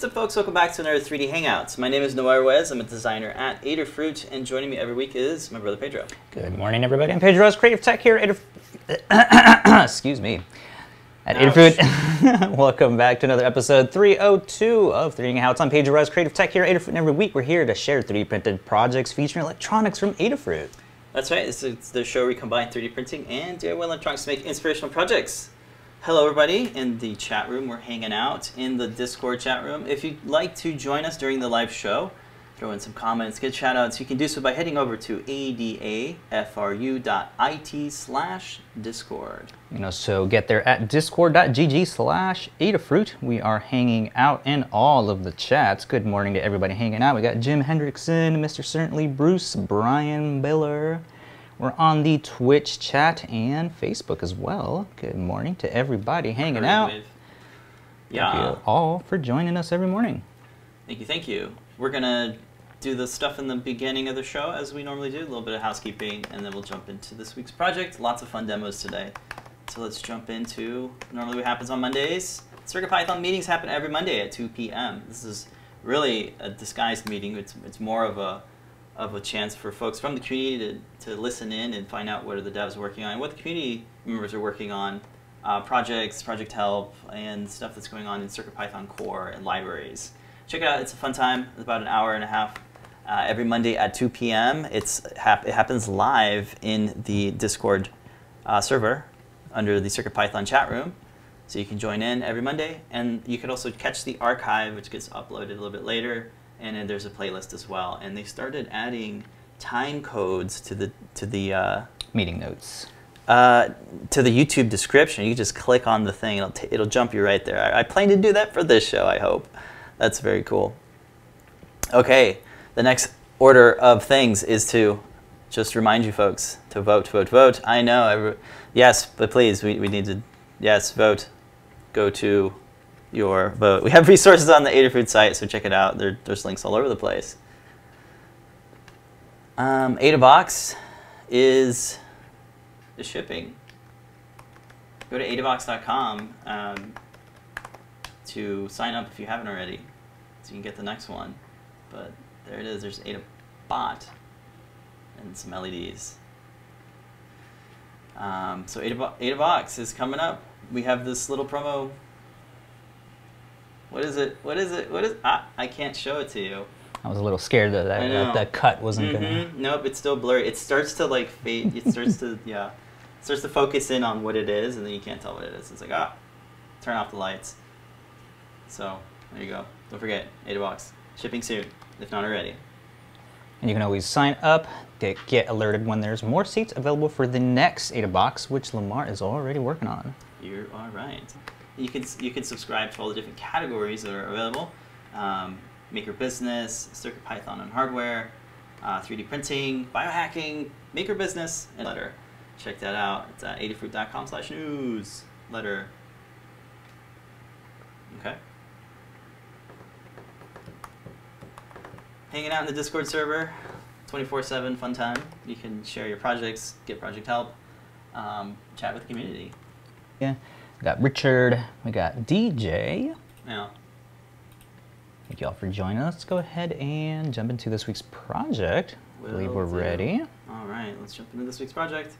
what's up folks? Welcome back to another 3D Hangouts. My name is Noah Ruiz. I'm a designer at Adafruit, and joining me every week is my brother Pedro. Good morning, everybody. I'm Pedro Ruiz, Creative Tech here at Adaf- Excuse me. At Ouch. Adafruit. Welcome back to another episode 302 of 3D Hangouts. I'm Pedro Ruiz, Creative Tech here at Adafruit, and every week we're here to share 3D printed projects featuring electronics from Adafruit. That's right, it's, it's the show where we combine 3D printing and DIY electronics to make inspirational projects. Hello, everybody. In the chat room, we're hanging out in the Discord chat room. If you'd like to join us during the live show, throw in some comments, get shout outs, you can do so by heading over to adafru.it slash discord. You know, so get there at discord.gg slash Adafruit. We are hanging out in all of the chats. Good morning to everybody hanging out. We got Jim Hendrickson, Mr. Certainly, Bruce, Brian Biller. We're on the Twitch chat and Facebook as well. Good morning to everybody hanging out. With- Thank you all for joining us every morning. Thank you, thank you. We're gonna do the stuff in the beginning of the show as we normally do, a little bit of housekeeping, and then we'll jump into this week's project. Lots of fun demos today. So let's jump into normally what happens on Mondays. CircuitPython meetings happen every Monday at 2 p.m. This is really a disguised meeting. It's, it's more of a of a chance for folks from the community to, to listen in and find out what are the devs working on, what the community members are working on, uh, projects, project help, and stuff that's going on in CircuitPython core and libraries. Check it out. It's a fun time. It's about an hour and a half uh, every Monday at 2 p.m. It's hap- it happens live in the Discord uh, server under the CircuitPython chat room. So you can join in every Monday, and you can also catch the archive, which gets uploaded a little bit later. And then there's a playlist as well. And they started adding time codes to the to the uh, Meeting notes. uh, to the YouTube description. You just click on the thing; it'll t- it'll jump you right there. I, I plan to do that for this show. I hope that's very cool. Okay, the next order of things is to just remind you folks to vote, vote, vote. I know, every, yes, but please, we, we need to, yes, vote. Go to your vote. We have resources on the Adafruit site, so check it out. There, there's links all over the place. Um, Adabox is is shipping. Go to adabox.com um, to sign up if you haven't already, so you can get the next one. But there it is. There's Adabot and some LEDs. Um, so Adabo- Adabox is coming up. We have this little promo. What is it? What is it? What is? Ah, I can't show it to you. I was a little scared that that, that, that cut wasn't gonna. Mhm. Nope, it's still blurry. It starts to like fade. It starts to yeah, it starts to focus in on what it is, and then you can't tell what it is. It's like ah, turn off the lights. So there you go. Don't forget, Adabox shipping soon, if not already. And you can always sign up to get alerted when there's more seats available for the next Ada box, which Lamar is already working on. You are right. You can you can subscribe to all the different categories that are available. Um, maker business, Circuit Python and hardware, uh, 3D printing, biohacking, maker business, and letter. Check that out. It's at adafruit.com slash news. Letter. Okay. Hanging out in the Discord server, 24-7 fun time. You can share your projects, get project help, um, chat with the community. Yeah. We got Richard, we got DJ. Now, Thank you all for joining us. Let's go ahead and jump into this week's project. I believe we're do. ready. All right, let's jump into this week's project.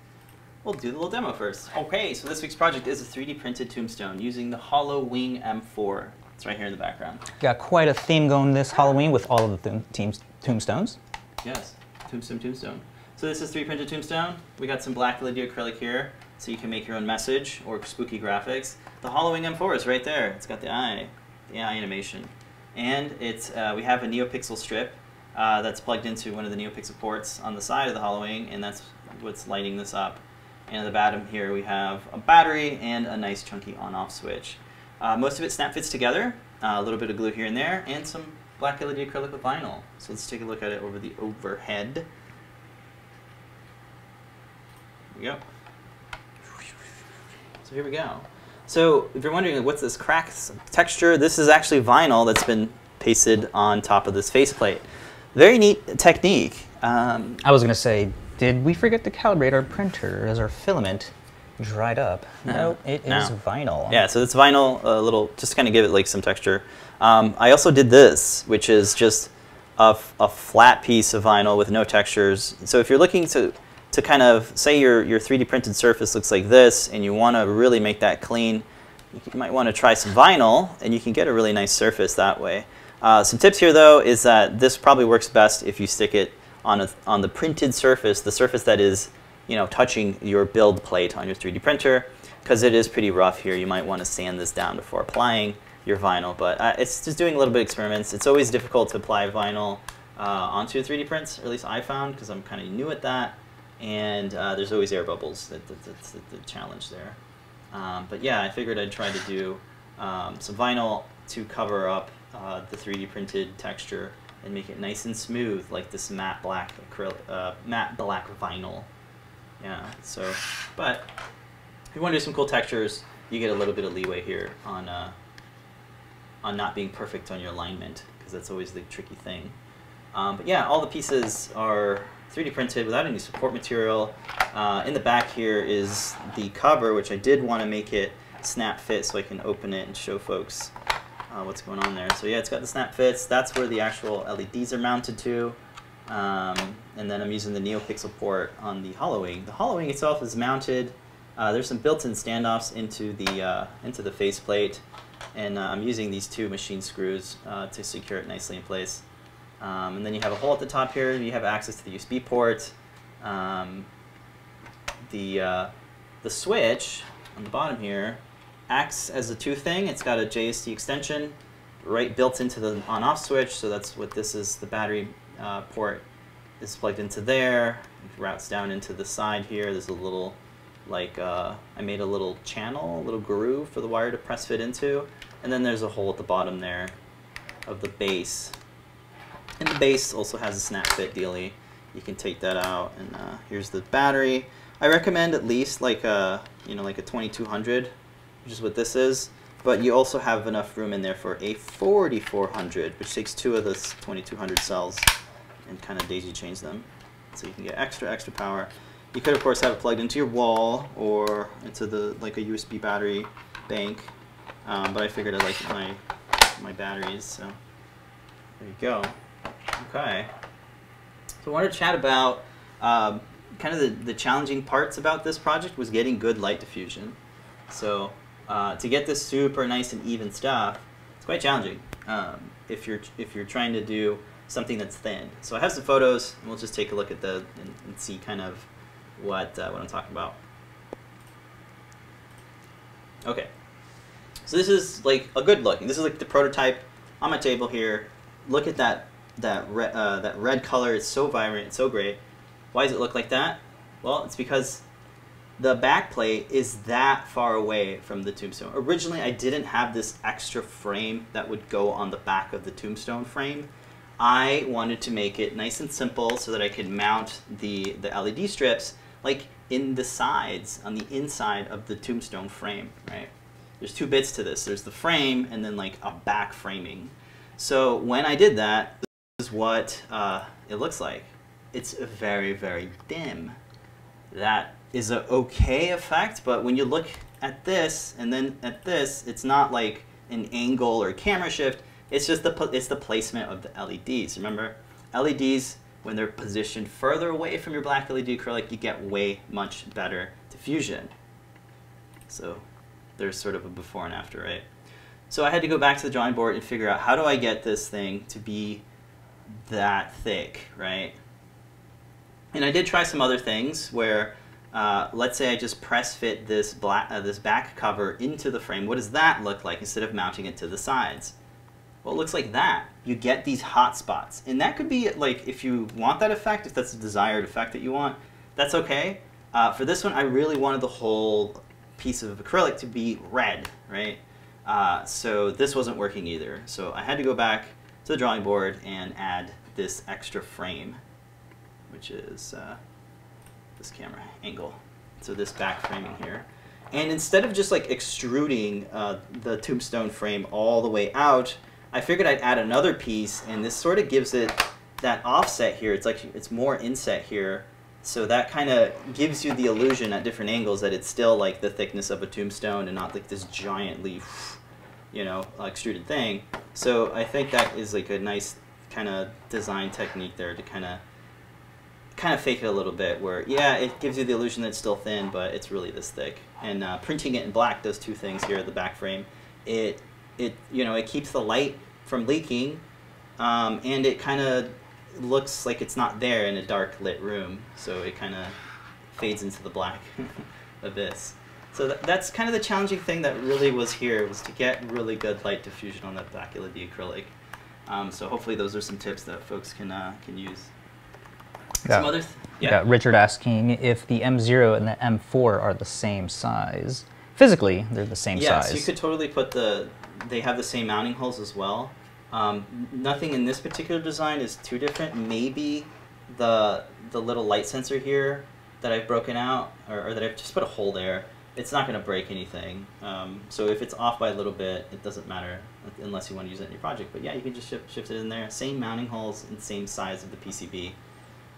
We'll do the little demo first. Okay, so this week's project is a 3D printed tombstone using the HalloWing M4. It's right here in the background. Got quite a theme going this Halloween with all of the teams, tombstones. Yes, tombstone, tombstone. So this is 3D printed tombstone. We got some black LED acrylic here, so you can make your own message or spooky graphics. The HalloWing M4 is right there. It's got the eye, the eye animation. And it's, uh, we have a NeoPixel strip uh, that's plugged into one of the NeoPixel ports on the side of the HalloWing, and that's what's lighting this up. And at the bottom here we have a battery and a nice chunky on-off switch. Uh, most of it snap fits together, uh, a little bit of glue here and there, and some black LED acrylic with vinyl. So let's take a look at it over the overhead. We go. So here we go. So if you're wondering what's this crack texture, this is actually vinyl that's been pasted on top of this faceplate. Very neat technique. Um, I was gonna say, did we forget to calibrate our printer as our filament dried up. No, it No. is vinyl. Yeah, so it's vinyl, a little, just kind of give it like some texture. Um, I also did this, which is just a, f- a flat piece of vinyl with no textures. So if you're looking to, to kind of, say your, your 3D printed surface looks like this, and you want to really make that clean, you might want to try some vinyl, and you can get a really nice surface that way. Uh, some tips here, though, is that this probably works best if you stick it on, a, on the printed surface, the surface that is you know, touching your build plate on your 3D printer, because it is pretty rough here. You might want to sand this down before applying your vinyl, but uh, it's just doing a little bit of experiments. It's always difficult to apply vinyl uh, onto 3D prints, at least I found, because I'm kind of new at that, and uh, there's always air bubbles. That, that, that's the, challenge there. Um, but yeah, I figured I'd try to do um, some vinyl to cover up uh, the 3D printed texture and make it nice and smooth, like this matte black acrylic, uh, matte black vinyl. Yeah. So, but if you want to do some cool textures, you get a little bit of leeway here on uh, on not being perfect on your alignment because that's always the tricky thing. Um, but yeah, all the pieces are 3D printed without any support material. Uh, in the back here is the cover, which I did want to make it snap fit so I can open it and show folks uh, what's going on there. So yeah, it's got the snap fits. That's where the actual LEDs are mounted to. Um, and then I'm using the NeoPixel port on the HalloWing. The HalloWing itself is mounted. Uh, there's some built-in standoffs into the uh, into the faceplate, and uh, I'm using these two machine screws uh, to secure it nicely in place. Um, and then you have a hole at the top here. You have access to the USB port. Um, the uh, the switch on the bottom here acts as a two thing. It's got a JST extension right built into the on-off switch. So that's what this is. The battery uh, port is plugged into there. It routes down into the side here. There's a little like uh, I made a little channel, a little groove for the wire to press fit into, and then there's a hole at the bottom there of the base. And the base also has a snap fit dealie. You can take that out, and uh, here's the battery. I recommend at least like a you know like a 2200, which is what this is. But you also have enough room in there for a 4400, which takes two of those 2200 cells and kind of daisy chains them, so you can get extra extra power. You could of course have it plugged into your wall or into the like a USB battery bank, um, but I figured I like my my batteries, so there you go. Okay. So I wanted to chat about um, kind of the, the challenging parts about this project was getting good light diffusion. So uh, to get this super nice and even stuff, it's quite challenging um, if you're if you're trying to do something that's thin. So I have some photos, and we'll just take a look at the and, and see kind of what uh, what I'm talking about. Okay, so this is like a good look. This is like the prototype on my table here. Look at that that red uh, that red color. is so vibrant. It's so great. Why does it look like that? Well, it's because the back plate is that far away from the tombstone. Originally, I didn't have this extra frame that would go on the back of the tombstone frame. I wanted to make it nice and simple so that I could mount the, the LED strips like in the sides, on the inside of the tombstone frame, right? There's two bits to this. There's the frame and then like a back framing. So when I did that, what uh, it looks like. It's very, very dim. That is a okay effect, but when you look at this and then at this, it's not like an angle or camera shift. It's just the it's the placement of the LEDs. Remember, LEDs when they're positioned further away from your black LED acrylic, you get way much better diffusion. So there's sort of a before and after, right? So I had to go back to the drawing board and figure out how do I get this thing to be that thick, right? And I did try some other things where, uh, let's say I just press fit this black, uh, this back cover into the frame. What does that look like instead of mounting it to the sides? Well, it looks like that. You get these hot spots. And that could be like, if you want that effect, if that's a desired effect that you want, that's okay. Uh, for this one, I really wanted the whole piece of acrylic to be red, right? Uh, so this wasn't working either. So I had to go back to the drawing board and add this extra frame, which is uh, this camera angle. So this back framing here. And instead of just like extruding uh, the tombstone frame all the way out, I figured I'd add another piece, and this sort of gives it that offset here. It's like it's more inset here, So that kind of gives you the illusion at different angles that it's still like the thickness of a tombstone and not like this giantly, you know, extruded thing. So I think that is like a nice kind of design technique there to kind of kind of fake it a little bit where yeah it gives you the illusion that it's still thin but it's really this thick. And uh, printing it in black does two things here at the back frame. It it you know it keeps the light from leaking um, and it kind of looks like it's not there in a dark lit room so it kind of fades into the black abyss so th that's kind of the challenging thing that really was here was to get really good light diffusion on that back LED acrylic um, so hopefully those are some tips that folks can uh, can use Yeah. some other th- yeah Richard asking if the M0 and the M4 are the same size. Physically, they're the same Yeah, size. so you could totally put the. They have the same mounting holes as well. Um, nothing in this particular design is too different. Maybe the the little light sensor here that I've broken out, or, or that I've just put a hole there. It's not going to break anything. Um, so if it's off by a little bit, it doesn't matter unless you want to use it in your project. But yeah, you can just shift, shift it in there. Same mounting holes and same size of the PCB.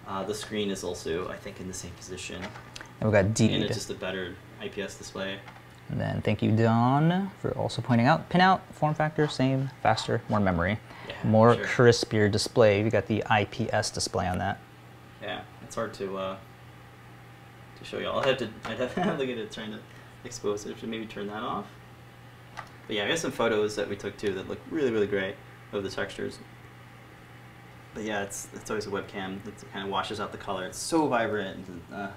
Uh, the screen is also, I think, in the same position, and we've got D. and it's just a better IPS display. And then thank you, Don, for also pointing out pinout form factor, same, faster, more memory, Yeah, more sure. crispier display. We got the IPS display on that. Yeah, it's hard to uh, to show you. I'll have to I'd have to look at it trying to expose it. Should maybe turn that off. But yeah, I got some photos that we took too that look really really great of the textures. But yeah, it's it's always a webcam that kind of washes out the color. It's so vibrant. And, uh,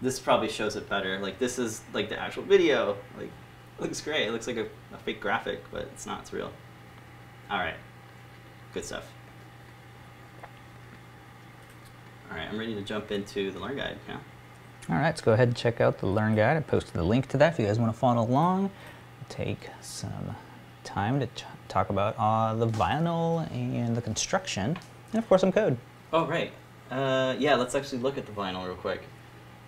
this probably shows it better. Like this is like the actual video. Like looks great. It looks like a, a fake graphic, but it's not. It's real. All right, good stuff. All right, I'm ready to jump into the Learn Guide. Yeah. All right, let's go ahead and check out the Learn Guide. I posted the link to that if you guys want to follow along. Take some time to talk about uh, the vinyl and the construction, and of course some code. Oh, right. Uh, yeah, let's actually look at the vinyl real quick,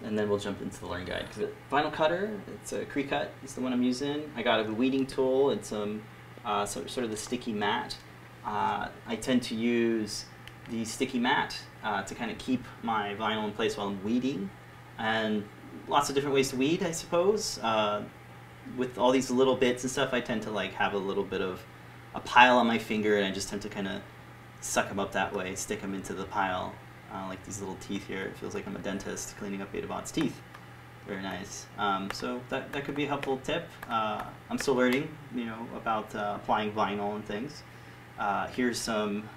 and then we'll jump into the Learn Guide. 'Cause vinyl cutter, it's a Cricut. It's the one I'm using. I got a weeding tool and some uh, so, sort of the sticky mat. Uh, I tend to use the sticky mat uh, to kind of keep my vinyl in place while I'm weeding, and lots of different ways to weed, I suppose. Uh, with all these little bits and stuff, I tend to like have a little bit of a pile on my finger, and I just tend to kind of suck them up that way, stick them into the pile, uh, like these little teeth here. It feels like I'm a dentist cleaning up Betavot's teeth. Very nice. Um, so that, that could be a helpful tip. Uh, I'm still learning, you know, about uh, applying vinyl and things. Uh, here's some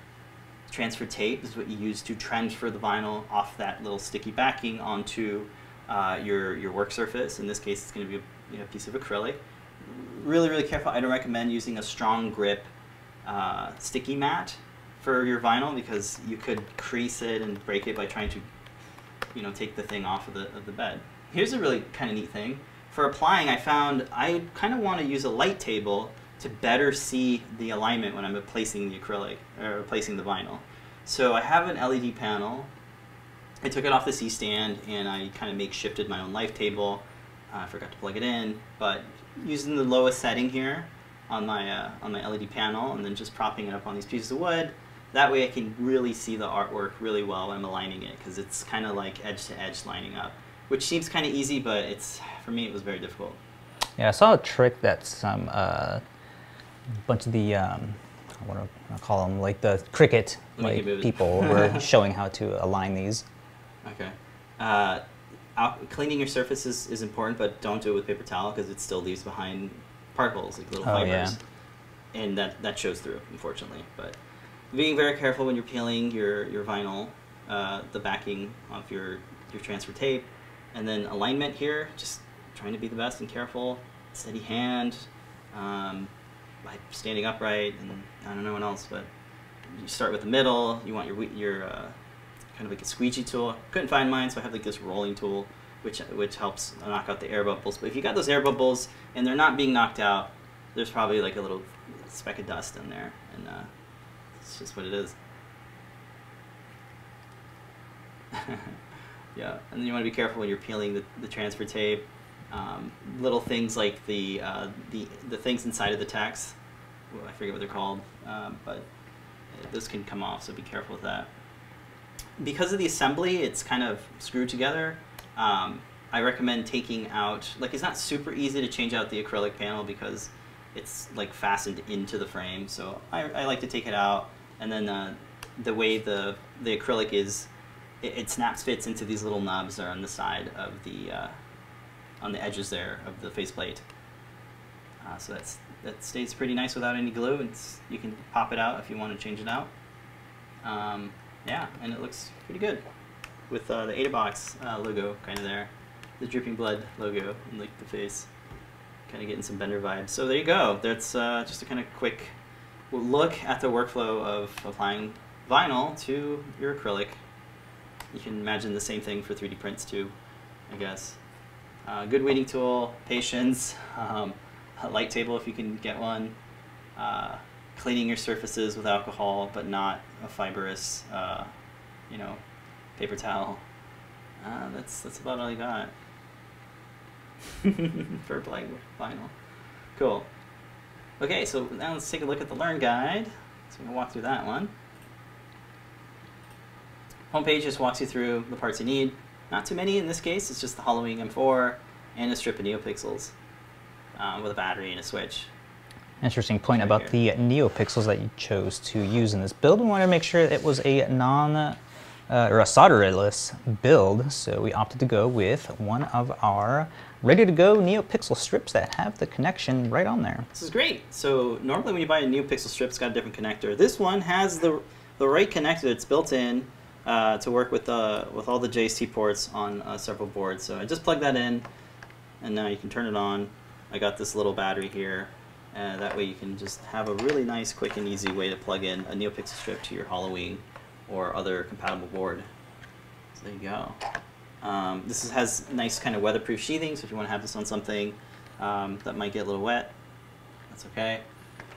transfer tape. Is what you use to transfer the vinyl off that little sticky backing onto uh, your your work surface. In this case, it's going to be a you know, piece of acrylic. Really, really careful. I don't recommend using a strong grip uh, sticky mat for your vinyl because you could crease it and break it by trying to, you know, take the thing off of the of the bed. Here's a really kind of neat thing. For applying, I found I kind of want to use a light table to better see the alignment when I'm replacing the acrylic or replacing the vinyl. So I have an LED panel. I took it off the C-stand and I kind of makeshifted my own life table. Uh, I forgot to plug it in, but using the lowest setting here on my uh, on my LED panel and then just propping it up on these pieces of wood. That way I can really see the artwork really well when I'm aligning it because it's kind of like edge to edge lining up, which seems kind of easy, but it's for me it was very difficult. Yeah, I saw a trick that some uh, bunch of the um, what do I call them, like the Cricut like people were showing how to align these. Okay. Uh, out, cleaning your surface is, is important, but don't do it with paper towel because it still leaves behind particles, like little Oh, fibers. yeah. And that, that shows through, unfortunately. But being very careful when you're peeling your, your vinyl, uh, the backing of your, your transfer tape, and then alignment here, just trying to be the best and careful, steady hand, um, like standing upright, and I don't know what else, but you start with the middle, you want your, your uh, kind of like a squeegee tool. Couldn't find mine, so I have like this rolling tool, which which helps knock out the air bubbles. But if you got those air bubbles and they're not being knocked out, there's probably like a little speck of dust in there, and uh, it's just what it is. yeah, and then you want to be careful when you're peeling the, the transfer tape. Um, little things like the uh, the the things inside of the text. Well, I forget what they're called, um, but those can come off, so be careful with that. because of the assembly, it's kind of screwed together. Um, I recommend taking out, like it's not super easy to change out the acrylic panel because it's like fastened into the frame. So I, I like to take it out and then uh, the way the, the acrylic is, it, it, snaps fits into these little knobs that are on the side of the, uh, on the edges there of the faceplate. Uh, so that's, that stays pretty nice without any glue. It's, you can pop it out if you want to change it out. Um, yeah, and it looks pretty good with uh, the AdaBox uh, logo kind of there the dripping blood logo and like the face. Kind of getting some Bender vibes. So there you go. That's uh, just a kind of quick look at the workflow of applying vinyl to your acrylic. You can imagine the same thing for 3D prints too, I guess. Uh, good weeding tool, patience, um, a light table if you can get one, uh, cleaning your surfaces with alcohol but not a fibrous, uh, you know, paper towel. Uh, that's that's about all I got. for blank vinyl. Cool. Okay, so now let's take a look at the Learn Guide. So going to walk through that one. Homepage just walks you through the parts you need. Not too many in this case, it's just the HalloWing M4 and a strip of NeoPixels um, with a battery and a switch. Interesting point right about here. the NeoPixels that you chose to use in this build. We wanted to make sure it was a non uh, or a solderless build, so we opted to go with one of our ready to go NeoPixel strips that have the connection right on there. This is great. So normally when you buy a NeoPixel strip, it's got a different connector. This one has the, the right connector that's built in uh, to work with, uh, with all the JST ports on uh, several boards. So I just plug that in, and now you can turn it on. I got this little battery here. Uh, that way you can just have a really nice, quick, and easy way to plug in a NeoPixel strip to your HalloWing or other compatible board. So there you go. Um, this is, has nice kind of weatherproof sheathing, so if you want to have this on something um, that might get a little wet, that's okay.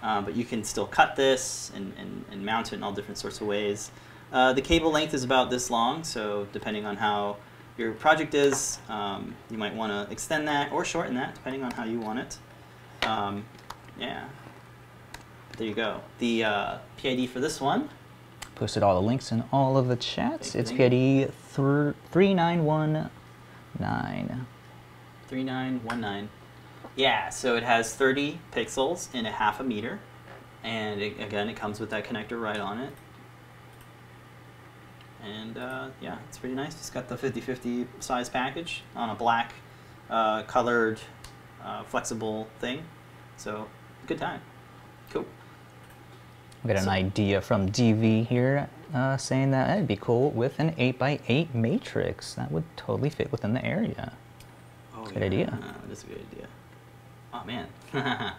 Um, but you can still cut this and, and, and, mount it in all different sorts of ways. Uh, the cable length is about this long, so depending on how your project is, um, you might want to extend that or shorten that, depending on how you want it. Um, yeah, there you go. The uh, PID for this one Posted all the links in all of the chats. It's PID 3919. 3919. Yeah, so it has 30 pixels in a half a meter. And it, again, it comes with that connector right on it. And uh, yeah, it's pretty nice. It's got the 50-50 size package on a black uh, colored uh, flexible thing. So good time. Cool. We got an idea from DV here uh, saying that it'd be cool with an 8x8 matrix. That would totally fit within the area. Oh, good yeah. idea. That's a good idea. Oh, man.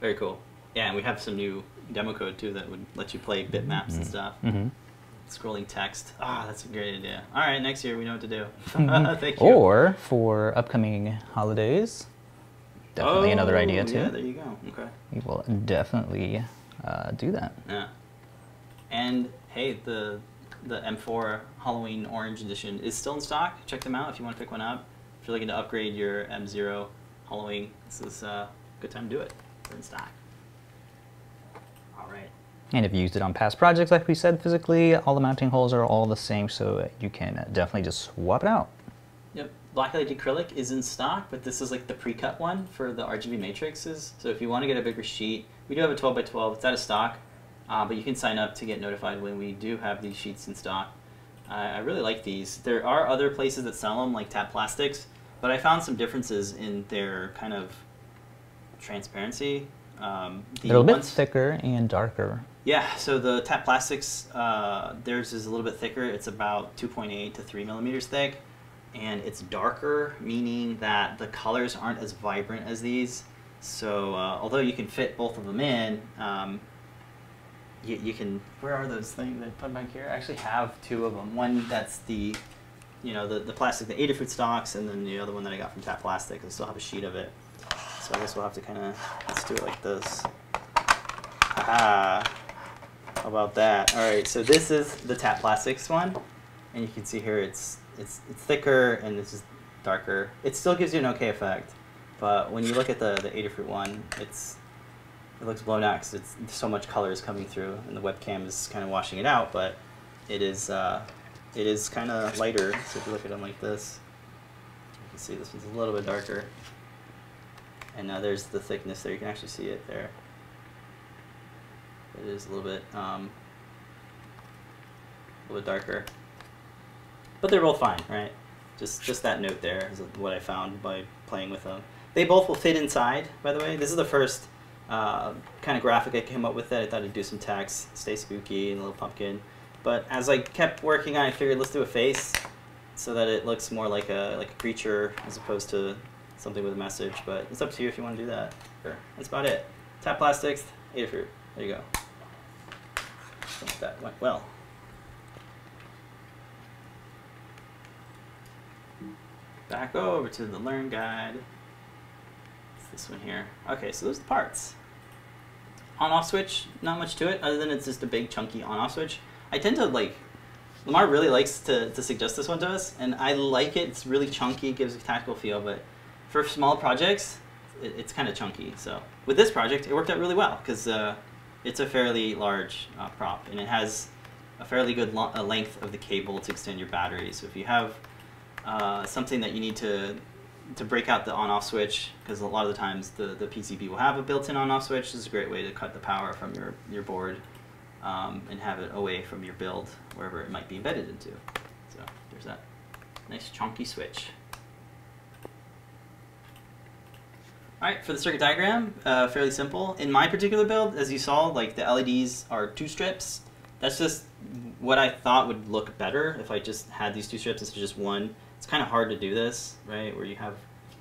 Very cool. Yeah, and we have some new demo code too that would let you play bitmaps mm -hmm. and stuff. Mm -hmm. Scrolling text. Ah, oh, that's a great idea. All right, next year we know what to do. Thank you. Or for upcoming holidays, definitely oh, another idea too. Yeah, there you go. Okay. We will definitely uh, do that. Yeah. And hey, the the M4 HalloWing Orange Edition is still in stock. Check them out if you want to pick one up. If you're looking to upgrade your M0 HalloWing, this is a good time to do it. They're in stock. And if you used it on past projects, like we said, physically, all the mounting holes are all the same, so you can definitely just swap it out. Yep. Blacklight acrylic is in stock, but this is like the pre-cut one for the RGB matrices. So if you want to get a bigger sheet, we do have a 12 by 12. It's out of stock, uh, but you can sign up to get notified when we do have these sheets in stock. I really like these. There are other places that sell them, like Tap Plastics, but I found some differences in their kind of transparency. Um, a little bit thicker and darker. Yeah, so the Tap Plastics, uh, theirs is a little bit thicker. It's about 2.8 to 3 millimeters thick, and it's darker, meaning that the colors aren't as vibrant as these. So uh, although you can fit both of them in, um, you, you, can, where are those things I put back here? I actually have two of them. One that's the, you know, the, the plastic, the Adafruit stocks, and then the other one that I got from Tap Plastic. I still have a sheet of it. So I guess we'll have to kind of, let's do it like this. Ah, about that? All right, so this is the Tap Plastics one. And you can see here it's, it's, it's thicker and this is darker. It still gives you an okay effect. But when you look at the, the Adafruit one, it's it looks blown out because it's so much color is coming through and the webcam is kind of washing it out. But it is uh, it is kind of lighter. So if you look at them like this, you can see this one's a little bit darker. And now there's the thickness there. You can actually see it there. It is a little bit um, a little bit darker. But they're both fine, right? Just just that note there is what I found by playing with them. They both will fit inside, by the way. This is the first uh, kind of graphic I came up with that I thought I'd do some text, stay spooky, and a little pumpkin. But as I kept working on it, I figured let's do a face so that it looks more like a like a creature as opposed to something with a message. But it's up to you if you want to do that. Sure. That's about it. Tap plastics, Adafruit. There you go. That went well. Back over to the Learn Guide. It's this one here. Okay, so those are the parts. On-off switch, not much to it, other than it's just a big chunky on-off switch. I tend to like, Lamar really likes to, to suggest this one to us, and I like it. It's really chunky, gives a tactical feel, but for small projects, it, it's kind of chunky. So with this project, it worked out really well, because uh, it's a fairly large uh, prop, and it has a fairly good lo- length of the cable to extend your battery. So if you have uh, something that you need to to break out the on-off switch because a lot of the times the, the PCB will have a built-in on-off switch. This is a great way to cut the power from your, your board um, and have it away from your build wherever it might be embedded into. So there's that nice chunky switch. Alright, for the circuit diagram, uh, fairly simple. In my particular build, as you saw, like the LEDs are two strips. That's just what I thought would look better if I just had these two strips instead of just one it's kind of hard to do this, right, where you have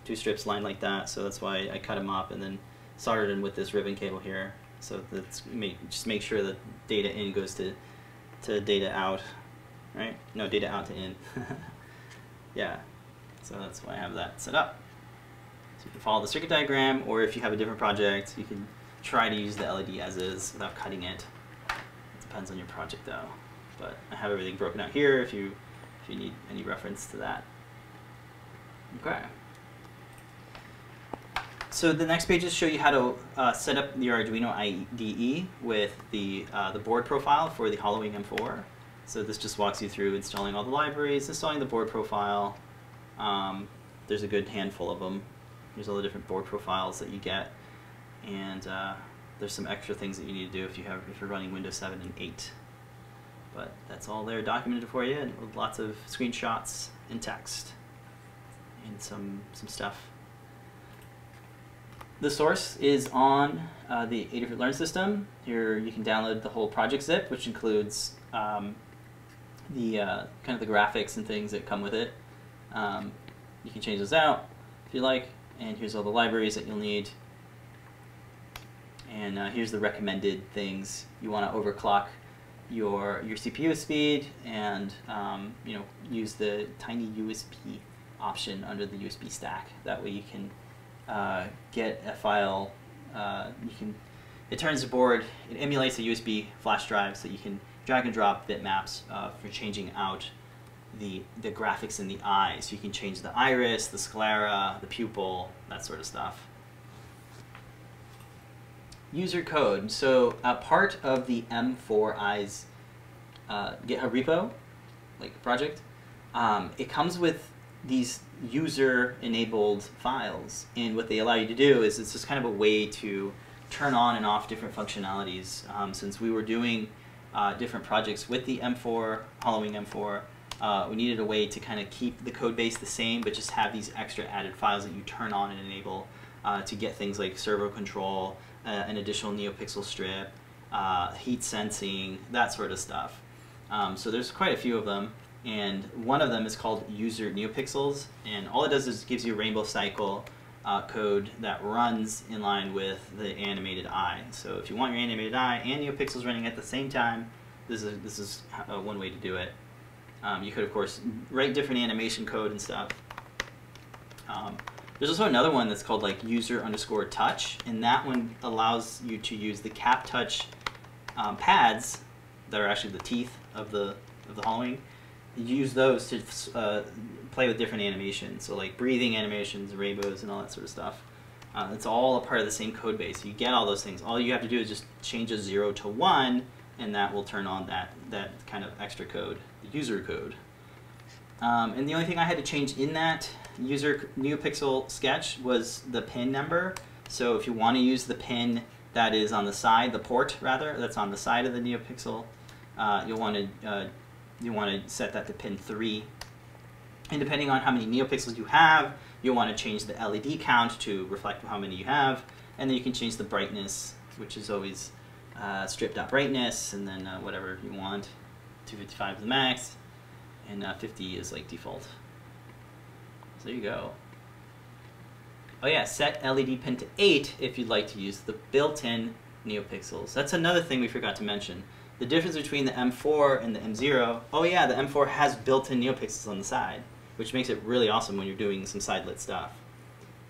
two strips lined like that, so that's why I cut them up and then soldered in with this ribbon cable here. So that's make, just make sure that data in goes to, to data out, right? No, data out to in. yeah, so that's why I have that set up. So you can follow the circuit diagram, or if you have a different project, you can try to use the LED as is without cutting it. It depends on your project though. But I have everything broken out here if you if you need any reference to that. Okay. So the next pages show you how to uh, set up your Arduino IDE with the, uh, the board profile for the HalloWing M4. So this just walks you through installing all the libraries, installing the board profile. Um, there's a good handful of them. There's all the different board profiles that you get. And uh, there's some extra things that you need to do if, you have, if you're running Windows 7 and 8. But that's all there documented for you, with lots of screenshots and text and some, some stuff. The source is on uh, the Adafruit Learn system. Here you can download the whole project zip, which includes um, the uh, kind of the graphics and things that come with it. Um, you can change those out if you like, and here's all the libraries that you'll need. And uh, here's the recommended things you want to overclock your your CPU speed and um, you know use the tiny USB option under the USB stack. That way you can uh, get a file. Uh, you can it turns the board. It emulates a USB flash drive so you can drag and drop bitmaps uh, for changing out the the graphics in the eye. So you can change the iris, the sclera, the pupil, that sort of stuff user code. So a part of the M4Eyes uh, GitHub repo, like project, um, it comes with these user-enabled files, and what they allow you to do is it's just kind of a way to turn on and off different functionalities. Um, since we were doing uh, different projects with the M4, HalloWing M4, uh, we needed a way to kind of keep the code base the same, but just have these extra added files that you turn on and enable uh, to get things like servo control, uh, an additional NeoPixel strip, uh, heat sensing, that sort of stuff. Um, so there's quite a few of them, and one of them is called user NeoPixels, and all it does is gives you a rainbow cycle uh, code that runs in line with the animated eye. So if you want your animated eye and NeoPixels running at the same time, this is this is uh, one way to do it. Um, you could of course write different animation code and stuff. Um, there's also another one that's called like user underscore touch, and that one allows you to use the cap touch um, pads that are actually the teeth of the of the HalloWing. You use those to uh, play with different animations, so like breathing animations, rainbows, and all that sort of stuff. Uh, it's all a part of the same code base. You get all those things. All you have to do is just change a zero to one and that will turn on that, that kind of extra code, the user code. Um, and the only thing I had to change in that user NeoPixel sketch was the pin number. So if you want to use the pin that is on the side, the port rather, that's on the side of the NeoPixel, uh, you'll want to uh, you want to set that to pin three. And depending on how many NeoPixels you have, you'll want to change the LED count to reflect how many you have, and then you can change the brightness, which is always uh, strip dot brightness, and then uh, whatever you want. 255 is the max, and uh, 50 is like default. So there you go. Oh yeah, set LED pin to 8 if you'd like to use the built-in NeoPixels. That's another thing we forgot to mention. The difference between the M4 and the M0, oh yeah, the M4 has built-in NeoPixels on the side, which makes it really awesome when you're doing some side-lit stuff.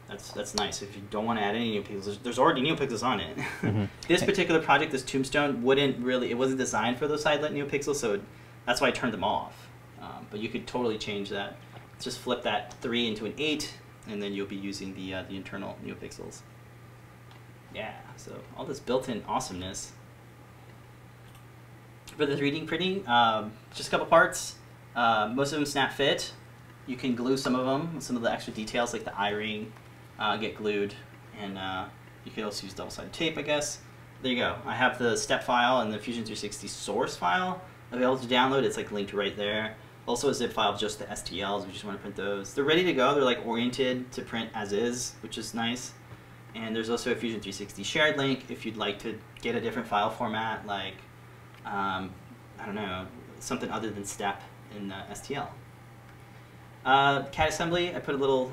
That's, that's nice. If you don't want to add any NeoPixels, there's, there's already NeoPixels on it. Mm-hmm. this particular project, this Tombstone, wouldn't really, it wasn't designed for those side-lit NeoPixels, so it, that's why I turned them off. Um, but you could totally change that. Just flip that 3 into an 8, and then you'll be using the, uh, the internal NeoPixels. Yeah, so all this built-in awesomeness. For the 3D printing, um, just a couple parts. Uh, most of them snap fit. You can glue some of them, some of the extra details like the eye-ring uh, get glued. And uh, you could also use double-sided tape, I guess. There you go. I have the step file and the Fusion 360 source file available to download. It's like linked right there. Also a zip file of just the STLs We just want to print those. They're ready to go. They're like oriented to print as is, which is nice. And there's also a Fusion 360 shared link if you'd like to get a different file format, like, um, I don't know, something other than step in STL. Uh, CAD assembly, I put a little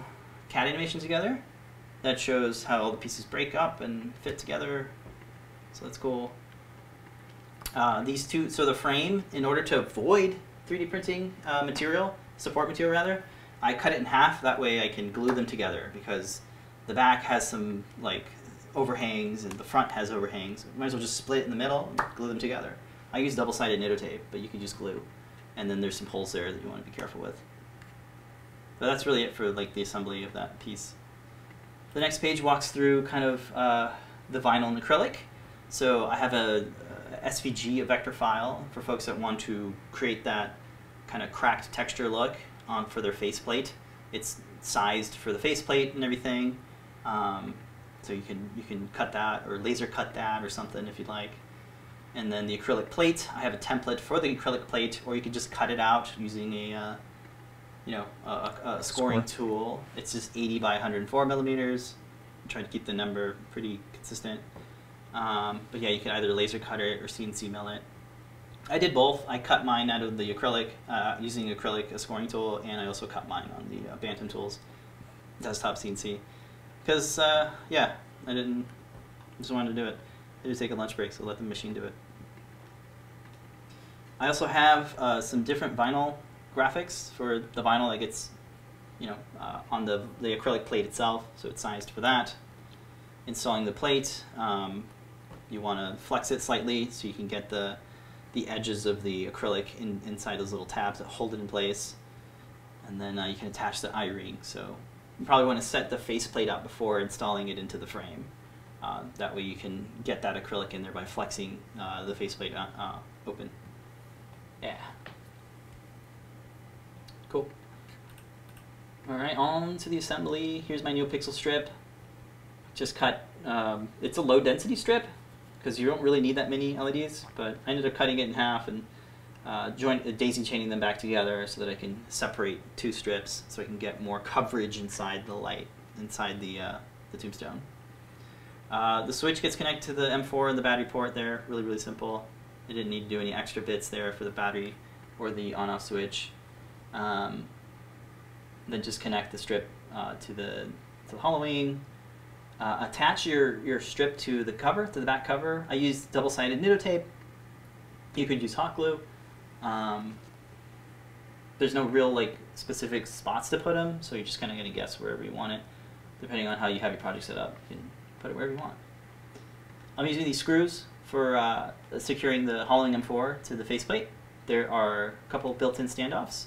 CAD animation together that shows how all the pieces break up and fit together. So that's cool. Uh, these two, so the frame, in order to avoid 3D printing uh, material, support material rather, I cut it in half. That way I can glue them together because the back has some like overhangs and the front has overhangs. Might as well just split it in the middle and glue them together. I use double-sided Nitotape, but you could use glue. And then there's some holes there that you want to be careful with. But that's really it for like the assembly of that piece. The next page walks through kind of uh, the vinyl and acrylic. So I have a, a SVG, a vector file, for folks that want to create that kind of cracked texture look on for their faceplate. It's sized for the faceplate and everything. Um, so you can you can cut that or laser cut that or something if you'd like. And then the acrylic plate, I have a template for the acrylic plate, or you could just cut it out using a uh, you know a, a scoring Score. tool. It's just 80 by 104 millimeters. I'm trying to keep the number pretty consistent. Um, but yeah, you can either laser cut it or CNC mill it. I did both. I cut mine out of the acrylic uh, using acrylic a scoring tool, and I also cut mine on the uh, Bantam tools, desktop CNC. Because uh, yeah, I didn't just wanted to do it. I did take a lunch break, so let the machine do it. I also have uh, some different vinyl graphics for the vinyl that gets, you know, uh, on the the acrylic plate itself, so it's sized for that. Installing the plate, um, you want to flex it slightly so you can get the the edges of the acrylic in, inside those little tabs that hold it in place. And then uh, you can attach the eye-ring. So you probably want to set the faceplate up before installing it into the frame. Uh, that way you can get that acrylic in there by flexing uh, the faceplate uh, uh, open. Yeah. Cool. Alright, on to the assembly. Here's my NeoPixel strip. Just cut, um, it's a low density strip, because you don't really need that many LEDs, but I ended up cutting it in half and uh, joint, uh, daisy chaining them back together so that I can separate two strips so I can get more coverage inside the light, inside the, uh, the tombstone. Uh, the switch gets connected to the M4 and the battery port there, really, really simple. I didn't need to do any extra bits there for the battery or the on-off switch. Um, then just connect the strip uh, to the to the HalloWing, uh, attach your, your strip to the cover, to the back cover. I use double-sided Nitto tape. You could use hot glue. Um, there's no real like specific spots to put them, so you're just kind of going to guess wherever you want it. Depending on how you have your project set up, you can put it wherever you want. I'm using these screws for uh, securing the HalloWing M4 to the faceplate. There are a couple built-in standoffs,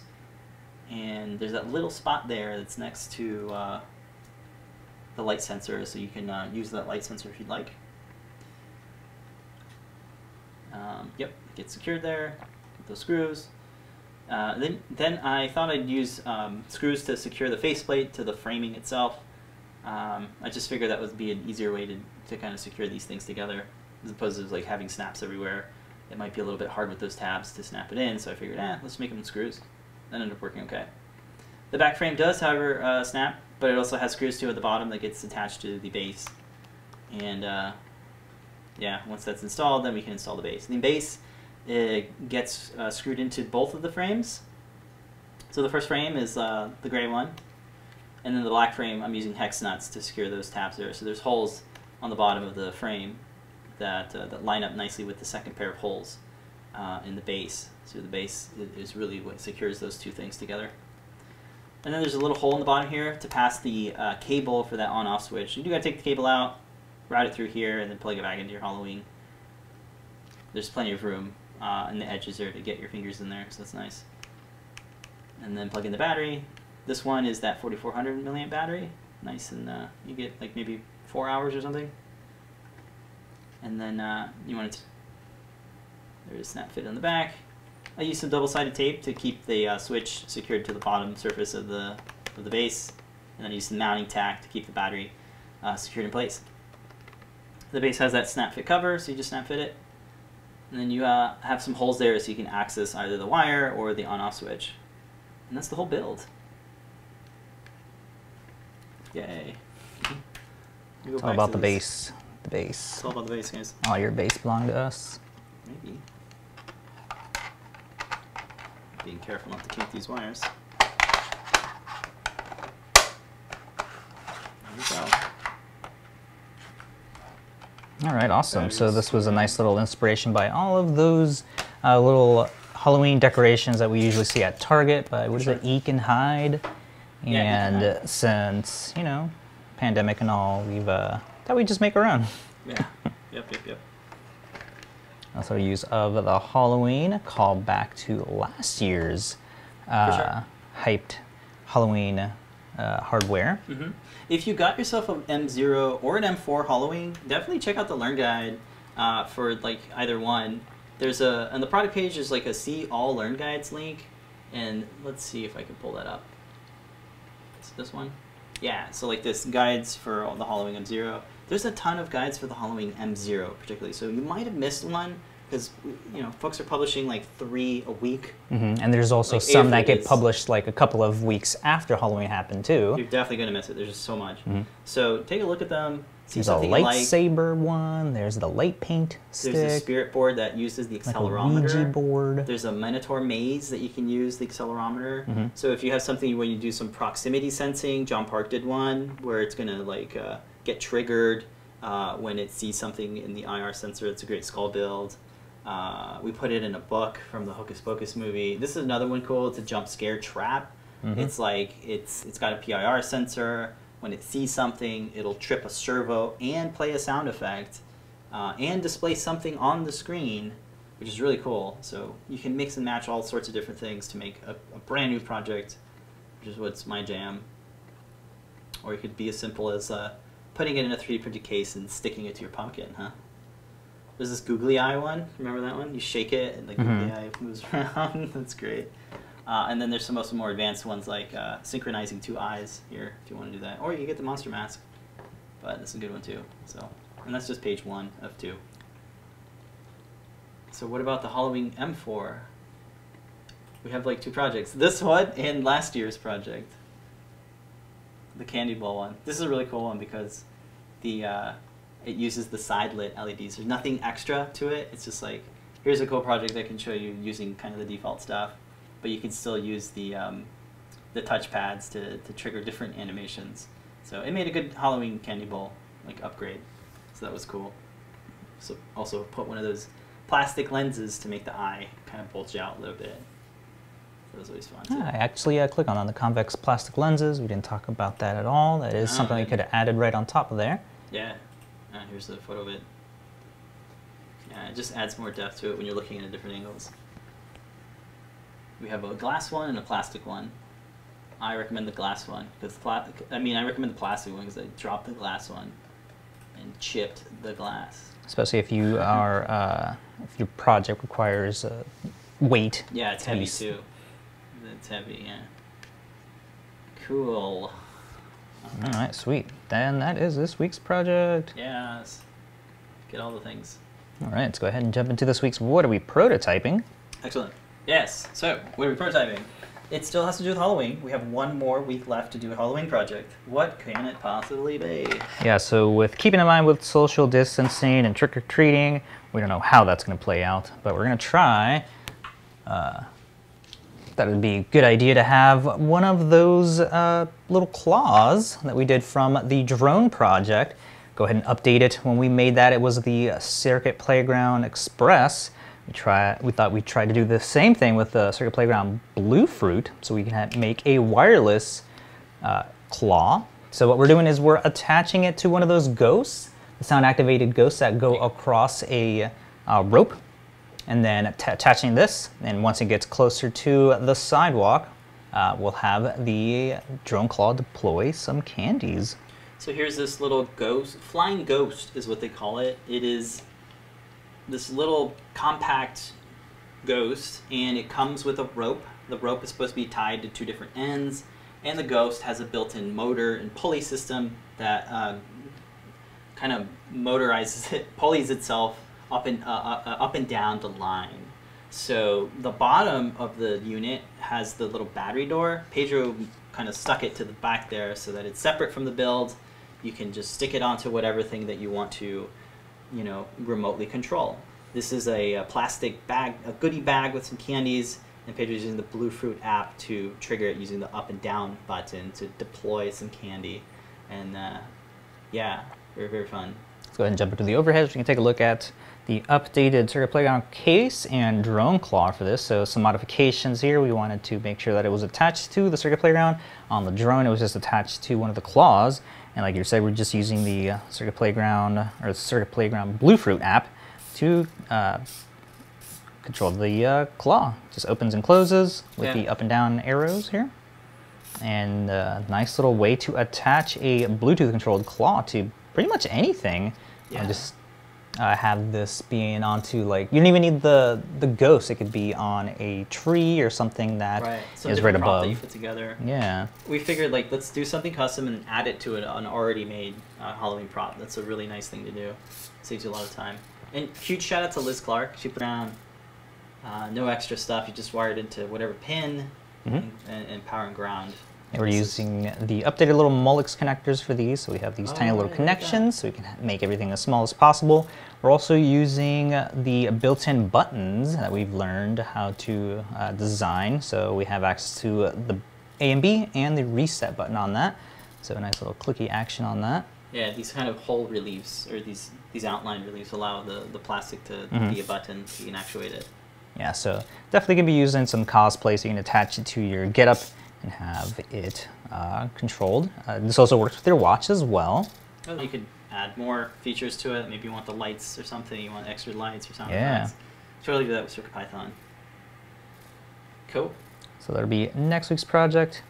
and there's that little spot there that's next to uh, the light sensor, so you can uh, use that light sensor if you'd like. Um, yep, get secured there with those screws. Uh, then, then I thought I'd use um, screws to secure the faceplate to the framing itself. Um, I just figured that would be an easier way to, to kind of secure these things together, as opposed to like having snaps everywhere. It might be a little bit hard with those tabs to snap it in, so I figured, eh, let's make them screws. That ended up working okay. The back frame does, however, uh, snap, but it also has screws too at the bottom that gets attached to the base. And uh, yeah, once that's installed, then we can install the base. The base it gets uh, screwed into both of the frames. So the first frame is uh, the gray one, and then the black frame, I'm using hex nuts to secure those tabs there. So there's holes on the bottom of the frame that, uh, that line up nicely with the second pair of holes uh, in the base. So the base is really what secures those two things together. And then there's a little hole in the bottom here to pass the uh, cable for that on-off switch. You do gotta take the cable out, route it through here, and then plug it back into your HalloWing. There's plenty of room uh, in the edges there to get your fingers in there, so that's nice. And then plug in the battery. This one is that 4400 milliamp battery. Nice, and uh, you get like maybe four hours or something. And then uh, you want to. There's a snap fit on the back. I use some double-sided tape to keep the uh, switch secured to the bottom surface of the of the base, and then I use some mounting tack to keep the battery uh, secured in place. The base has that snap fit cover, so you just snap fit it. And then you uh, have some holes there so you can access either the wire or the on-off switch. And that's the whole build. Yay. It's all about the base. The base. It's all about the base, guys. All your base belong to us. Maybe. Being careful not to kink these wires. There we go. All right, awesome. So this was a nice little inspiration by all of those uh, little Halloween decorations that we usually see at Target by what is it, Eek and Hyde. And Hyde. since you know, pandemic and all, we've uh, thought we'd just make our own. Yeah. yep, yep, yep. Also use of the Halloween call back to last year's uh, sure. hyped Halloween uh, hardware. hmm If you got yourself an M0 or an M4 HalloWing, definitely check out the Learn Guide uh, for like either one. There's a on the product page. There's like a see all Learn Guides link, and let's see if I can pull that up. Is this one? Yeah. So like this guides for all the HalloWing M0. There's a ton of guides for the HalloWing M0 particularly. So you might have missed one because you know folks are publishing like three a week. hmm And there's also Like some that get published like a couple of weeks after Halloween happened too. You're definitely gonna miss it. There's just so much. So take a look at them. See There's a you like. lightsaber one. There's the light paint stick. There's a spirit board that uses the like a accelerometer. Ouija board. There's a Minotaur maze that you can use the accelerometer. Mhm. So if you have something where you do some proximity sensing, John Park did one where it's gonna like uh, get triggered uh, when it sees something in the IR sensor. It's a great skull build. Uh, we put it in a book from the Hocus Pocus movie. This is another one cool. It's a jump scare trap. Mhm. It's like it's it's got a PIR sensor. When it sees something, it'll trip a servo and play a sound effect, uh, and display something on the screen, which is really cool. So you can mix and match all sorts of different things to make a, a brand new project, which is what's my jam. Or it could be as simple as uh, putting it in a 3D printed case and sticking it to your pumpkin, huh? There's this googly eye one. Remember that one? You shake it and the googly Mhm. eye moves around. That's great. Uh, and then there's some also more advanced ones like uh, synchronizing two eyes here if you want to do that. Or you can get the monster mask. But this is a good one too. So, and that's just page one of two. So what about the HalloWing M4? We have like two projects. This one and last year's project. The candy ball one. This is a really cool one because the uh, it uses the side lit LEDs. There's nothing extra to it. It's just like here's a cool project I can show you using kind of the default stuff, but you can still use the um, the touch pads to, to trigger different animations. So it made a good Halloween candy bowl like upgrade. So that was cool. So also put one of those plastic lenses to make the eye kind of bulge out a little bit. That was always fun. Too. Ah, I actually uh, click on, on the convex plastic lenses. We didn't talk about that at all. That is Ah, something we could have added right on top of there. Yeah. Uh, here's the photo of it. Yeah, it just adds more depth to it when you're looking at different angles. We have a glass one and a plastic one. I recommend the glass one because I mean I recommend the plastic one because I dropped the glass one and chipped the glass. especially if you are uh, if your project requires uh, weight. Yeah, it's heavy too. It's heavy, yeah. Cool. All right, sweet. Then that is this week's project. Yes. Get all the things. All right, let's go ahead and jump into this week's What Are We Prototyping? Excellent. Yes. So, what are we prototyping? It still has to do with Halloween. We have one more week left to do a Halloween project. What can it possibly be? Yeah, so with keeping in mind with social distancing and trick or treating, we don't know how that's going to play out, but we're going to try. Uh, that would be a good idea to have one of those uh, little claws that we did from the drone project. Go ahead and update it. When we made that, it was the Circuit Playground Express. We try. We thought we'd try to do the same thing with the Circuit Playground Bluefruit, so we can make a wireless uh, claw. So what we're doing is we're attaching it to one of those ghosts, the sound-activated ghosts that go across a uh, rope, and then attaching this. And once it gets closer to the sidewalk, uh, we'll have the drone claw deploy some candies. So here's this little ghost, flying ghost is what they call it. It is this little compact ghost, and it comes with a rope. The rope is supposed to be tied to two different ends, and the ghost has a built-in motor and pulley system that uh, kind of motorizes it, pulleys itself up and uh, uh, up and down the line. So the bottom of the unit has the little battery door. Pedro kind of stuck it to the back there so that it's separate from the build. You can just stick it onto whatever thing that you want to, you know, remotely control. This is a, uh plastic bag, a goodie bag with some candies, and Pedro's using the Bluefruit app to trigger it using the up and down button to deploy some candy. And uh, yeah, very very fun. Let's go ahead and jump into the overhead. So you can take a look at the updated Circuit Playground case and drone claw for this. So some modifications here. We wanted to make sure that it was attached to the Circuit Playground. On the drone, it was just attached to one of the claws. And like you said, we're just using the uh, Circuit Playground or the Circuit Playground Bluefruit app to uh, control the uh, claw. Just opens and closes with Yeah. the up and down arrows here. And a nice little way to attach a Bluetooth controlled claw to pretty much anything. Yeah. And just uh, have this being onto like you don't even need the the ghost. It could be on a tree or something that is Right. Some right different prop that you above. put together. Yeah. We figured like let's do something custom and add it to an, an already made uh, Halloween prop. That's a really nice thing to do. Saves you a lot of time. And huge shout out to Liz Clark. She put down uh, no extra stuff. You just wire it into whatever pin Mhm. and, and, and power and ground. And we're using the updated little Molex connectors for these, so we have these Oh, tiny little right, look at that. connections, so we can make everything as small as possible. We're also using the built-in buttons that we've learned how to uh, design, so we have access to the A and B and the reset button on that. So a nice little clicky action on that. Yeah, these kind of hole reliefs or these these outline reliefs allow the, the plastic to Mhm. be a button so you can actuate it. Yeah, so definitely can be used in some cosplay, so you can attach it to your getup and have it uh, controlled. Uh, this also works with your watch as well. Oh, you could add more features to it. Maybe you want the lights or something. You want extra lights or something. Yeah. Lights. Totally do that with CircuitPython. Cool. So that'll be next week's project.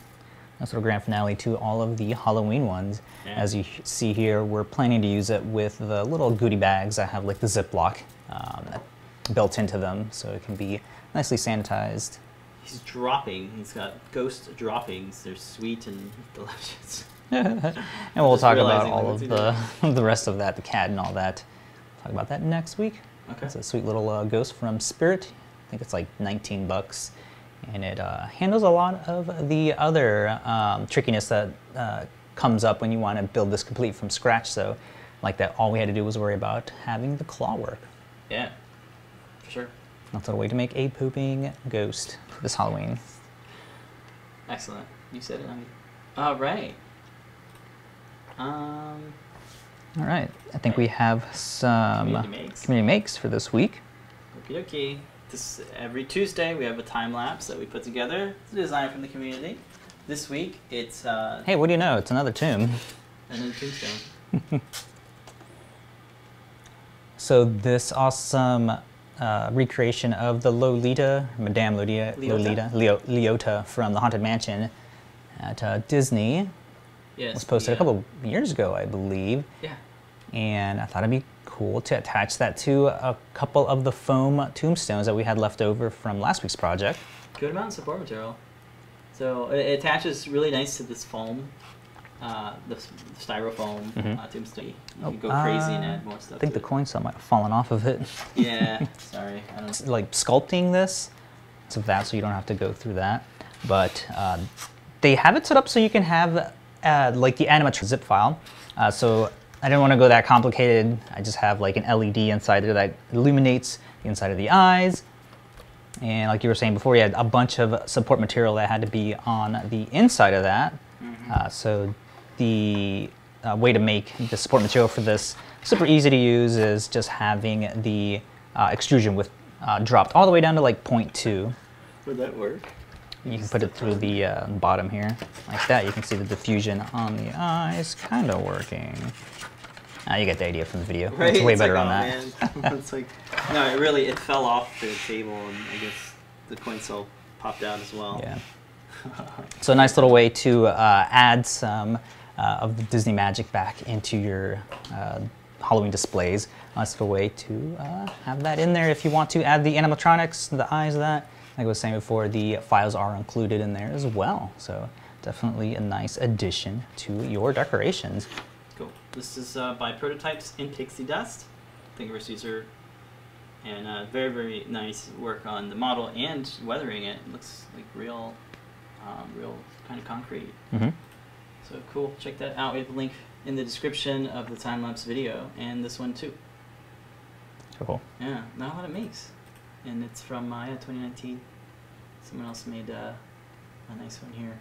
Nice little grand finale to all of the Halloween ones. Yeah. As you see here, we're planning to use it with the little goodie bags that have like the Ziploc um, built into them, so it can be nicely sanitized. He's dropping. He's got ghost droppings. They're sweet and delicious. and we'll talk about all of the the rest of that, the cat and all that. Talk about that next week. Okay. It's a sweet little uh, ghost from Spirit. I think it's like 19 bucks, and it uh, handles a lot of the other um, trickiness that uh, comes up when you want to build this complete from scratch. So, like that, all we had to do was worry about having the claw work. Yeah, for sure. That's a way to make a pooping ghost this Halloween. Excellent. You said it. I'm... All right. Um, All right, I think we have some Community makes. community makes for this week. okie dokie. This every Tuesday we have a time lapse that we put together. It's a design from the community. This week it's uh, Hey, what do you know? It's another tomb. another tombstone. So this awesome uh, recreation of the Lolita, Madame Lolita? Lolita, Leo, Leota from the Haunted Mansion at uh, Disney Yes. was posted the, a couple years ago, I believe. Yeah. and I thought it'd be cool to attach that to a couple of the foam tombstones that we had left over from last week's project. Good amount of support material. So it, it attaches really nice to this foam, uh, the s- styrofoam Mhm. uh, tombstone. You Oh, can go crazy and uh, add more stuff. I think to the it. coin cell might have fallen off of it. Yeah, sorry. I don't. It's like sculpting this so that so you don't have to go through that but uh, they have it set up so you can have uh, like the animatronic zip file uh, so i didn't want to go that complicated i just have like an led inside there that illuminates the inside of the eyes and like you were saying before you had a bunch of support material that had to be on the inside of that uh, so the uh, way to make the support material for this super easy to use is just having the uh, extrusion with uh, dropped all the way down to like 0.2. Would that work? You can put it through the uh, bottom here like that. You can see the diffusion on the eyes kind of working. Ah, you get the idea from the video. Right? It's way It's better like, on oh, that. man. it's like no, it really it fell off the table and I guess the coin cell popped out as well. Yeah. So a nice little way to uh, add some uh, of the Disney magic back into your uh, Halloween displays. Nice little way to uh, have that in there if you want to add the animatronics, the eyes of that. Like I was saying before, the files are included in there as well. So definitely a nice addition to your decorations. Cool. This is uh, by Prototypes in Pixie Dust. Thingiverse user. And uh, very, very nice work on the model and weathering it. It looks like real, um, real kind of concrete. hmm So cool. Check that out. We have a link in the description of the time lapse video and this one too. Cool. Yeah, not a lot it makes. And it's from Maya 2019. Someone else made uh, a nice one here.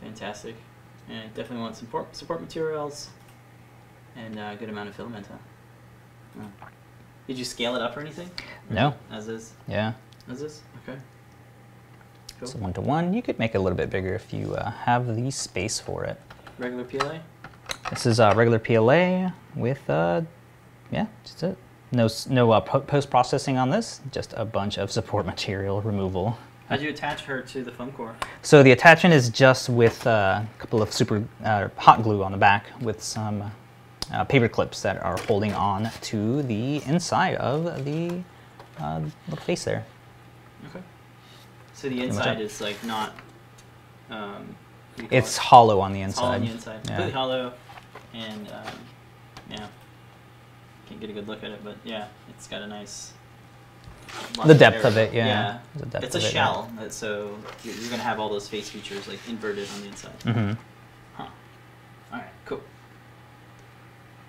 Fantastic. And I definitely want some support, support materials and a good amount of filament. Huh? Oh. Did you scale it up or anything? No. As is? Yeah. As is? Okay. Cool. So one to one. You could make it a little bit bigger if you uh, have the space for it. Regular PLA? This is uh, regular PLA with, uh, yeah, just it. No, no uh, po- post processing on this. Just a bunch of support material removal. How'd you attach her to the foam core? So the attachment is just with uh, a couple of super uh, hot glue on the back with some uh, paper clips that are holding on to the inside of the uh, little face there. Okay. So the inside is like not. Um, what do you call It's it? hollow on the It's hollow inside. on the inside, Yeah. completely hollow, and um, yeah, can't get a good look at it, but yeah, it's got a nice. The depth of area. it, yeah. The depth it's a of it, yeah. shell, uh, so you're, you're gonna have all those face features like inverted on the inside. Mm-hmm. Huh. All right, cool.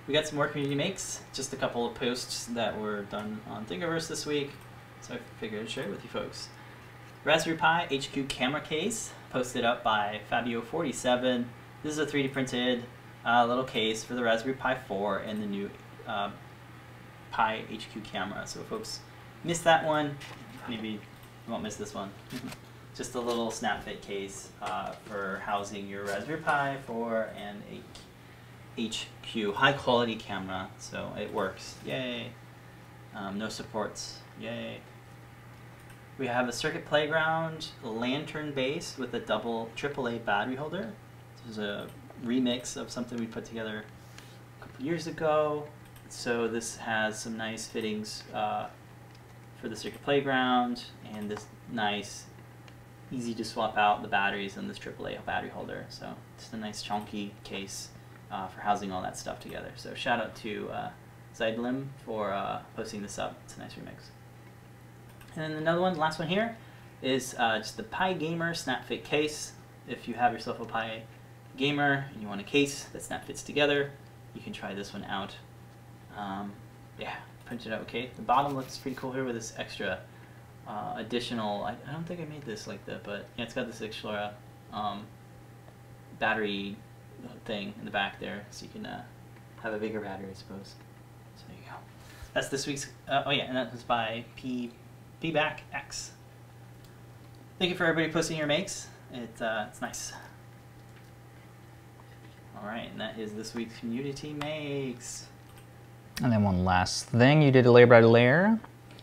We got some more community makes. Just a couple of posts that were done on Thingiverse this week, so I figured I'd share it with you folks. Raspberry Pi HQ camera case posted up by Fabio47. This is a 3D printed uh, little case for the Raspberry Pi 4 and the new uh, Pi HQ camera. So, folks, missed that one. Maybe you won't miss this one. Just a little snap fit case uh, for housing your Raspberry Pi 4 and a HQ high quality camera. So it works. Yay. Um, no supports. Yay. We have a Circuit Playground lantern base with a double AAA battery holder. This is a remix of something we put together a couple years ago. So this has some nice fittings uh, for the Circuit Playground and this nice, easy to swap out the batteries in this AAA battery holder. So just a nice chunky case uh, for housing all that stuff together. So shout out to uh, Zeidlim for uh, posting this up. It's a nice remix. And then another one, last one here, is uh, just the Pi Gamer Snap Fit case. If you have yourself a Pi Gamer and you want a case that snap fits together, you can try this one out. Um, yeah, printed out okay. The bottom looks pretty cool here with this extra uh, additional. I, I don't think I made this like that, but yeah, it's got this extra um, battery thing in the back there, so you can uh, have a bigger battery, I suppose. So there you go. That's this week's. Uh, oh yeah, and that was by P Pback X. Thank you for everybody posting your makes. It uh, it's nice. All right, and that is this week's community makes. And then one last thing, you did a layer by layer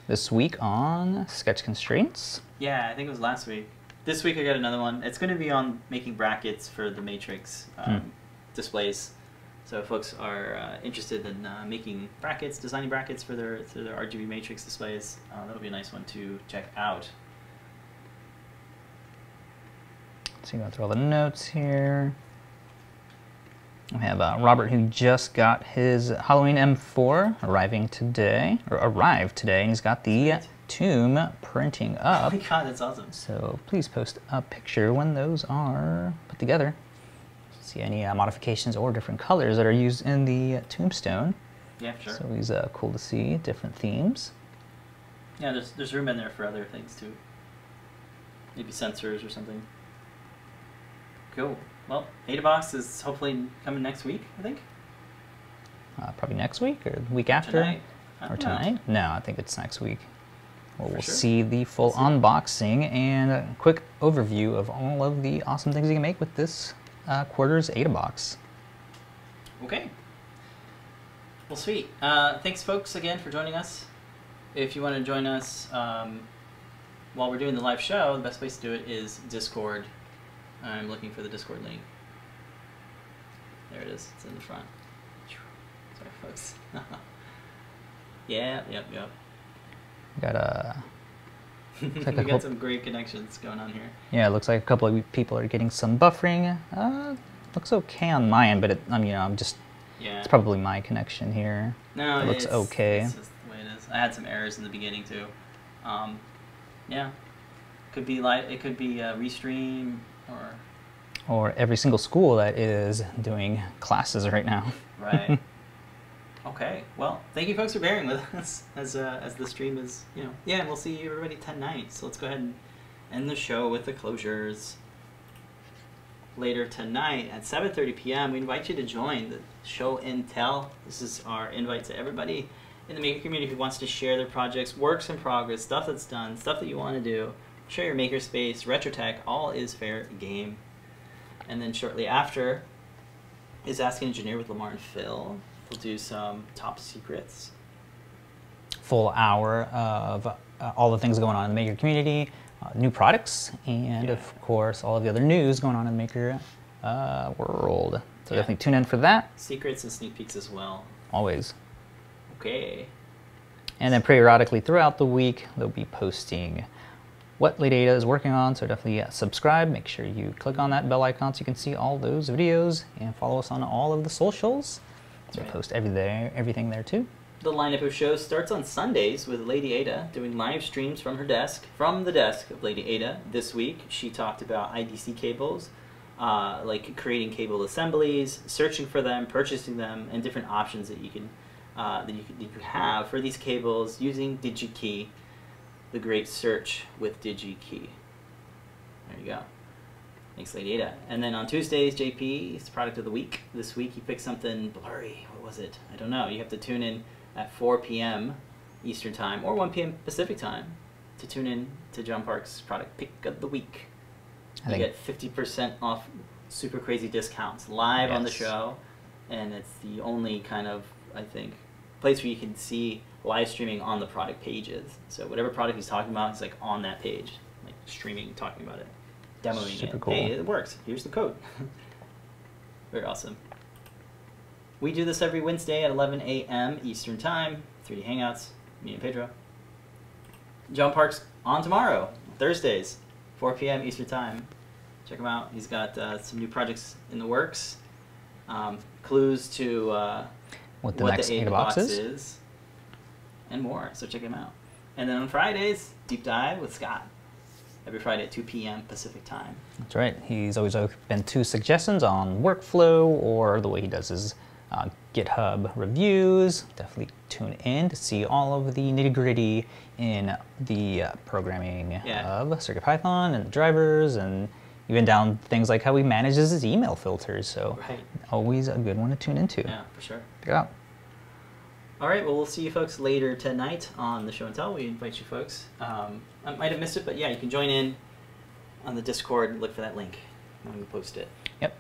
this week on sketch constraints. Yeah, I think it was last week. This week I got another one. It's going to be on making brackets for the matrix um, Hmm. displays. So if folks are uh, interested in uh, making brackets, designing brackets for their for their RGB matrix displays, uh, that'll be a nice one to check out. So you go through all the notes here. We have uh, Robert who just got his HalloWing M4 arriving today, or arrived today, and he's got the Sweet. tomb printing up. Oh my god, that's awesome. So please post a picture when those are put together. See any uh, modifications or different colors that are used in the tombstone. Yeah, sure. So always uh, cool to see different themes. Yeah, there's there's room in there for other things too. Maybe sensors or something. Cool. Well, AdaBox is hopefully coming next week, I think. Uh, probably next week or the week after. Tonight. Or don't know. tonight? No, I think it's next week. Well, we'll sure. see the full see. unboxing and a quick overview of all of the awesome things you can make with this uh, quarters AdaBox. Okay. Well, sweet. Uh, thanks, folks, again for joining us. If you want to join us um, while we're doing the live show, the best place to do it is Discord. I'm looking for the Discord link. There it is. It's in the front. Sorry, folks. yeah, yep, yep. Got a we like a got some great connections going on here. yeah. It looks like a couple of people are getting some buffering. Uh, looks okay on my end, but it, I mean, you know, I'm just Yeah. it's probably my connection here. No, It looks it's, okay. It's just the way it is. I had some errors in the beginning too. Um, yeah, could be like it could be a restream or Or every single school that is doing classes right now. right. okay, well, thank you folks for bearing with us as uh, as the stream is you know yeah, and we'll see everybody ten night. So let's go ahead and end the show with the closures. Later tonight at 7:30 p.m., we invite you to join the show and tell. This is our invite to everybody in the maker community who wants to share their projects, works in progress, stuff that's done, stuff that you want to do. Share your makerspace, retro tech, all is fair game. And then shortly after is Ask Engineer with Limor and Phil. We'll do some top secrets. Full hour of uh, all the things going on in the maker community, uh, new products, and Yeah. of course all of the other news going on in the maker uh, world. So Yeah. definitely tune in for that. Secrets and sneak peeks as well. Always. Okay. And then periodically throughout the week, they'll be posting what Lady is working on. So definitely subscribe. Make sure you click on that bell icon so you can see all those videos and follow us on all of the socials. We right. post every there, everything there too. The lineup of shows starts on Sundays with Lady Ada doing live streams from her desk, from the desk of Lady Ada. This week, she talked about IDC cables, uh, like creating cable assemblies, searching for them, purchasing them, and different options that you can uh, that you can, you have for these cables using DigiKey, the great search with DigiKey. There you go. Thanks, Lady Ada. And then on Tuesdays, JP JP's product of the week. This week he picked something blurry. What was it? I don't know. You have to tune in at 4 p.m. Eastern Time or 1 p.m. Pacific Time to tune in to John Park's product pick of the week. I you get 50% off super crazy discounts live on the show. And it's the only kind of, I think, place where you can see live streaming on the product pages. So whatever product he's talking about, he's like on that page, like streaming, talking about it, demoing Super it. cool. Hey, it works. Here's the code. Very awesome. We do this every Wednesday at 11 a.m. Eastern Time. 3D Hangouts. Me and Pedro. John Park's on tomorrow, Thursdays, 4 p.m. Eastern Time. Check him out. He's got uh, some new projects in the works. Um, clues to uh, what the what next the eight Ada box box is. is, and more. So check him out. And then on Fridays, deep dive with Scott. Every Friday at 2 p.m. Pacific time. That's right. He's always open to suggestions on workflow or the way he does his uh, GitHub reviews. Definitely tune in to see all of the nitty gritty in the uh, programming Yeah. of CircuitPython and the drivers and even down things like how he manages his email filters. So Right. always a good one to tune into. Yeah, for sure. Check it out. All right, well, we'll see you folks later tonight on the show and tell. We invite you folks. Um, I might have missed it, but yeah, you can join in on the Discord. Look for that link. I'm going to post it. Yep.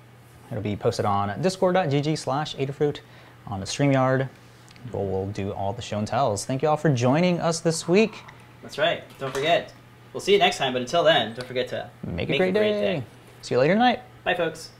It'll be posted on discord.gg slash Adafruit on the StreamYard. We'll, we'll do all the show and tells. Thank you all for joining us this week. That's right. Don't forget. We'll see you next time, but until then, don't forget to Make, a great, day. See you later tonight. Bye, folks.